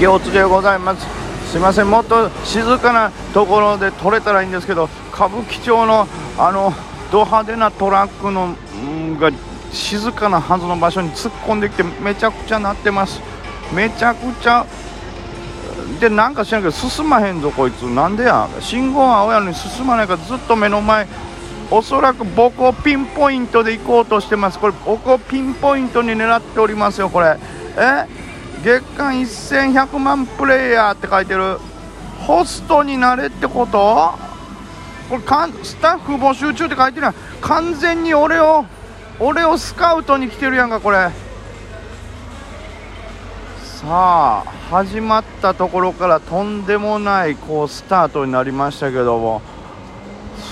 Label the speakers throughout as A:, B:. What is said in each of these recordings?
A: 引き落ちでございます。すいません。もっと静かなところで撮れたらいいんですけど歌舞伎町のあのド派手なトラックのが静かなはずの場所に突っ込んできてめちゃくちゃなってます。めちゃくちゃでなんか知らんけど進まへんぞこいつ。なんでや？信号は青やのに進まないからずっと目の前おそらく僕をピンポイントで行こうとしてます。これ僕をピンポイントに狙っておりますよこれ。え？月間1100万プレイヤーって書いてる。ホストになれってこと？これかんスタッフ募集中って書いてるやん。完全に俺を俺をスカウトに来てるやんかこれ。さあ始まったところからとんでもないこうスタートになりましたけども。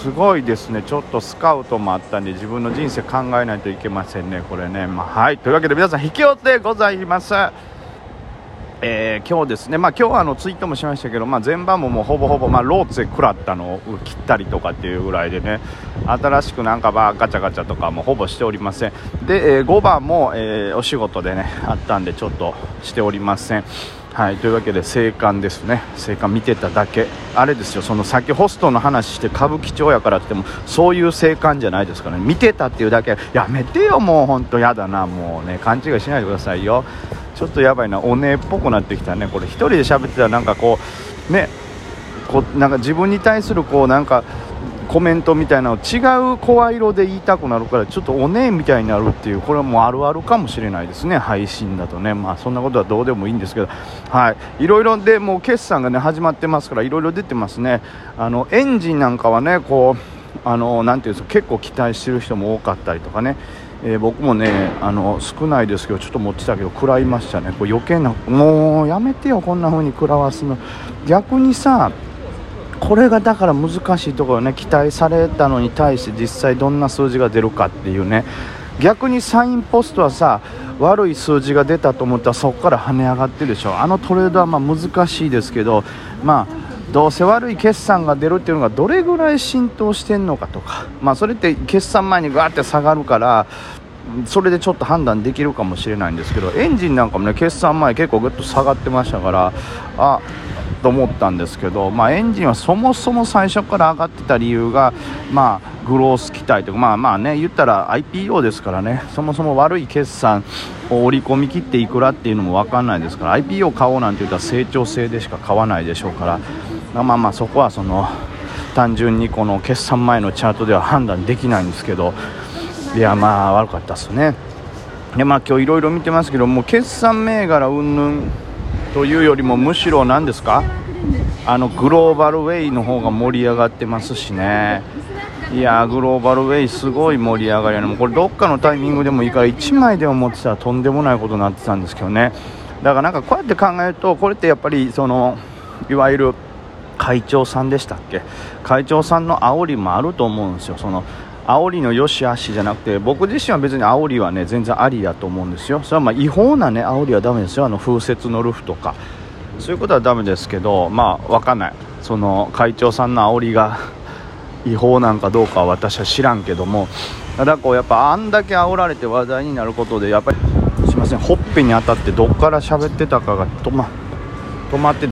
A: すごいですね。ちょっとスカウトもあったんで自分の人生考えないといけませんねこれね。まあ、はい。というわけで皆さん引き寄せでございます。えー、今日ですね、まあ、今日はあのツイートもしましたけど、まあ、前番ももうほぼほぼ、まあ、ローツェ食らったのを切ったりとかっていうぐらいでね新しくなんかまあガチャガチャとかもほぼしておりません。で、えー、5番も、えー、お仕事でねあったんでちょっとしておりません。はいというわけで生還ですね。生還見てただけ。あれですよそのさっきホストの話して歌舞伎町やからってもそういう生還じゃないですかね。見てたっていうだけ。やめてよもう本当やだなもうね。勘違いしないでくださいよ。ちょっとやばいなおねえっぽくなってきたね。これ1人で喋ってたらなんかこうねこなんか自分に対するこうなんかコメントみたいなの違う声色で言いたくなるからちょっとおねえみたいになるっていうこれはもうあるあるかもしれないですね。配信だとね。まあそんなことはどうでもいいんですけど。はい。いろいろでもう決算がね始まってますからいろいろ出てますね。あのエンジンなんかはねこうあのなんていうんですか結構期待してる人も多かったりとかね。えー、僕もねあの少ないですけどちょっと持ってたけど食らいましたね。これ余計なもうやめてよこんな風に食らわすの。逆にさこれがだから難しいところね。期待されたのに対して実際どんな数字が出るかっていうね。逆にサインポストはさ悪い数字が出たと思ったらそこから跳ね上がってるでしょ。あのトレードはま難しいですけどまあどうせ悪い決算が出るっていうのがどれぐらい浸透してんのかとか、まあ、それって決算前にガーって下がるからそれでちょっと判断できるかもしれないんですけどエンジンなんかもね決算前結構ぐっと下がってましたからあと思ったんですけど、まあ、エンジンはそもそも最初から上がってた理由が、まあ、グロース期待とかまあまあね言ったら IPO ですからね。そもそも悪い決算を織り込み切っていくらっていうのも分かんないですから IPO 買おうなんて言ったら成長性でしか買わないでしょうからまあまあそこはその単純にこの決算前のチャートでは判断できないんですけどいやまあ悪かったですね。でまあ今日いろいろ見てますけども決算銘柄云々というよりもむしろ何ですか？あのグローバルウェイの方が盛り上がってますしね。いやグローバルウェイすごい盛り上がりやね。これどっかのタイミングでもいいから1枚でも持ってたらとんでもないことになってたんですけどね。だからなんかこうやって考えるとこれってやっぱりそのいわゆる会長さんでしたっけ？会長さんの煽りもあると思うんですよ。その煽りの良し悪しじゃなくて僕自身は別に煽りはね全然ありだと思うんですよ。それはま違法なね煽りはダメですよ。あの風雪のルフとか。そういうことはダメですけどまあ分かんない。その会長さんの煽りが違法なんかどうかは私は知らんけども。ただこうやっぱあんだけ煽られて話題になることでやっぱりすいませんほっぺに当たってどっから喋ってたかが止ま止まって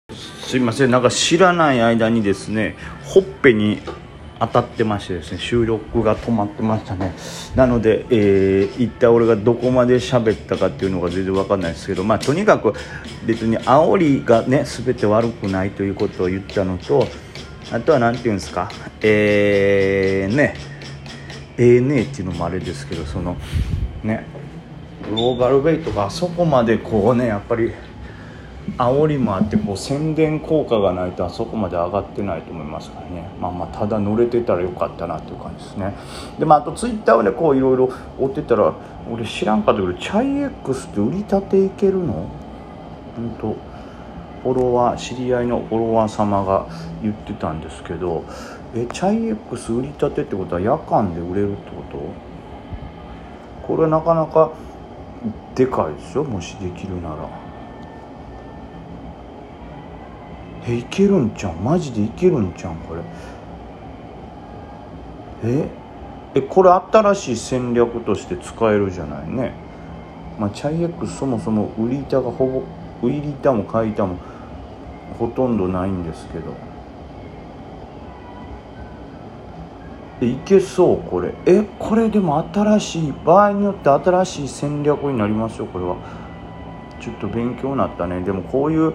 A: すいません。なんか知らない間にですねほっぺに当たってましてですね収録が止まってましたね。なので、えー、一体俺がどこまで喋ったかっていうのが全然わかんないですけどまあとにかく別に煽りがね全て悪くないということを言ったのとあとは何て言うんですかえー、ねええー、ねっていうのもあれですけどそのねグローバルウェイとかあそこまでこうねやっぱり煽りもあってこう宣伝効果がないとあそこまで上がってないと思いますからね。まあまあただ乗れてたらよかったなっていう感じですね。でまああとツイッターをねこういろいろ追ってたら俺知らんかったけどチャイ X って売り立ていけるの？本当フォロワー知り合いのフォロワー様が言ってたんですけどえチャイ X 売り立てってことは夜間で売れるってこと？これなかなかでかいですよ。もしできるなら。えいけるんちゃんマジでいけるんちゃんこれ。え？えこれ新しい戦略として使えるじゃないね。まあチャイエックスそもそも売り板がほぼウイリタも買いたもほとんどないんですけど。えいけそう？これ。えこれでも新しい場合によって新しい戦略になりますよこれは。ちょっと勉強になったね。でもこういう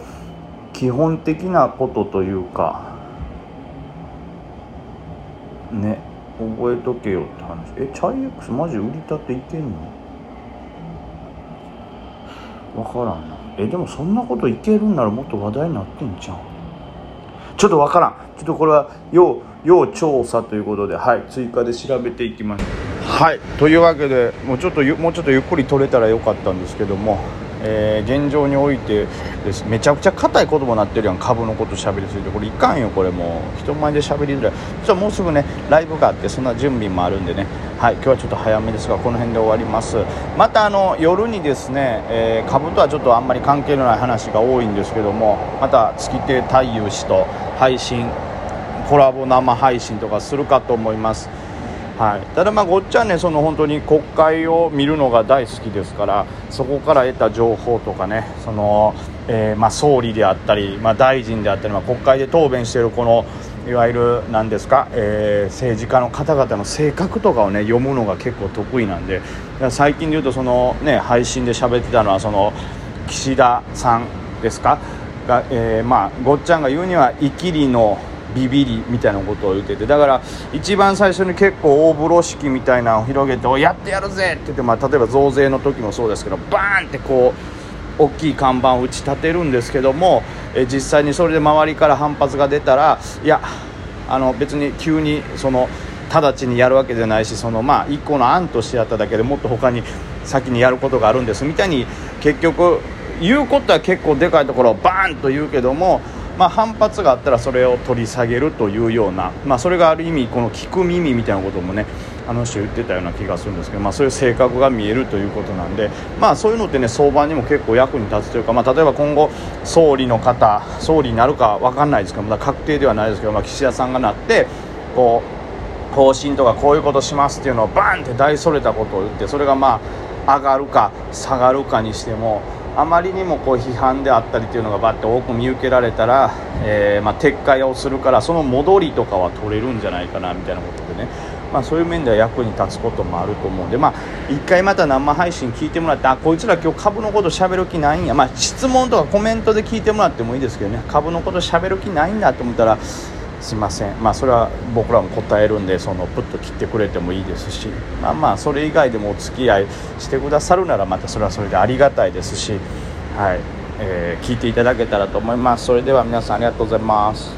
A: 基本的なことというかね覚えとけよって話。えチャイ X マジ売りたていけんの？分からんな。えでもそんなこといけるんならもっと話題になってんじゃんちょっと分からん。ちょっとこれは要要調査ということではい。追加で調べていきますはい。というわけでもうちょっともうちょっとゆっくり取れたらよかったんですけども。えー、現状においてです。めちゃくちゃ硬い言葉になってるやん。株のこと喋りすぎて。これいかんよこれもう。人前で喋りづらい。じゃもうすぐねライブがあってそんな準備もあるんでね。はい今日はちょっと早めですがこの辺で終わります。またあの夜にですね、えー、株とはちょっとあんまり関係のない話が多いんですけどもまた月亭太夫氏と配信コラボ生配信とかするかと思います。はい、ただまあごっちゃんねその本当に国会を見るのが大好きですからそこから得た情報とかねその、えー、まあ、総理であったり、まあ、大臣であったり、まあ、国会で答弁しているこのいわゆる何ですか、えー、政治家の方々の性格とかをね読むのが結構得意なんで最近で言うとそのね配信で喋ってたのはその岸田さんですか？が、えー、まあごっちゃんが言うにはイキリのビビりみたいなことを言っててだから一番最初に結構大風呂敷みたいなのを広げて「やってやるぜ!」って言って、まあ、例えば増税の時もそうですけどバーンってこう大きい看板を打ち立てるんですけどもえ実際にそれで周りから反発が出たらいやあの別に急にその直ちにやるわけじゃないしそのまあ一個の案としてやっただけでもっと他に先にやることがあるんですみたいに結局言うことは結構でかいところをバーンと言うけどもまあ、反発があったらそれを取り下げるというような、まあ、それがある意味この聞く耳みたいなこともねあの人言ってたような気がするんですけど、まあ、そういう性格が見えるということなんで、まあ、そういうのってね相場にも結構役に立つというか、まあ、例えば今後総理の方総理になるか分かんないですけどまだ確定ではないですけど、まあ、岸田さんがなってこう方針とかこういうことしますっていうのをバーンって大それたことを言ってそれがまあ上がるか下がるかにしてもあまりにもこう批判であったりというのがバッて多く見受けられたら、えー、ま、撤回をするからその戻りとかは取れるんじゃないかなみたいなことでね、まあ、そういう面では役に立つこともあると思うんで、まあ、1回また生配信聞いてもらってあこいつら今日株のこと喋る気ないんや、まあ、質問とかコメントで聞いてもらってもいいですけどね。株のこと喋る気ないんだと思ったらすいません。まあそれは僕らも答えるんでそのプッと切ってくれてもいいですし。まあまあそれ以外でもお付き合いしてくださるならまたそれはそれでありがたいですし。はい、えー、聞いていただけたらと思います。それでは皆さんありがとうございます。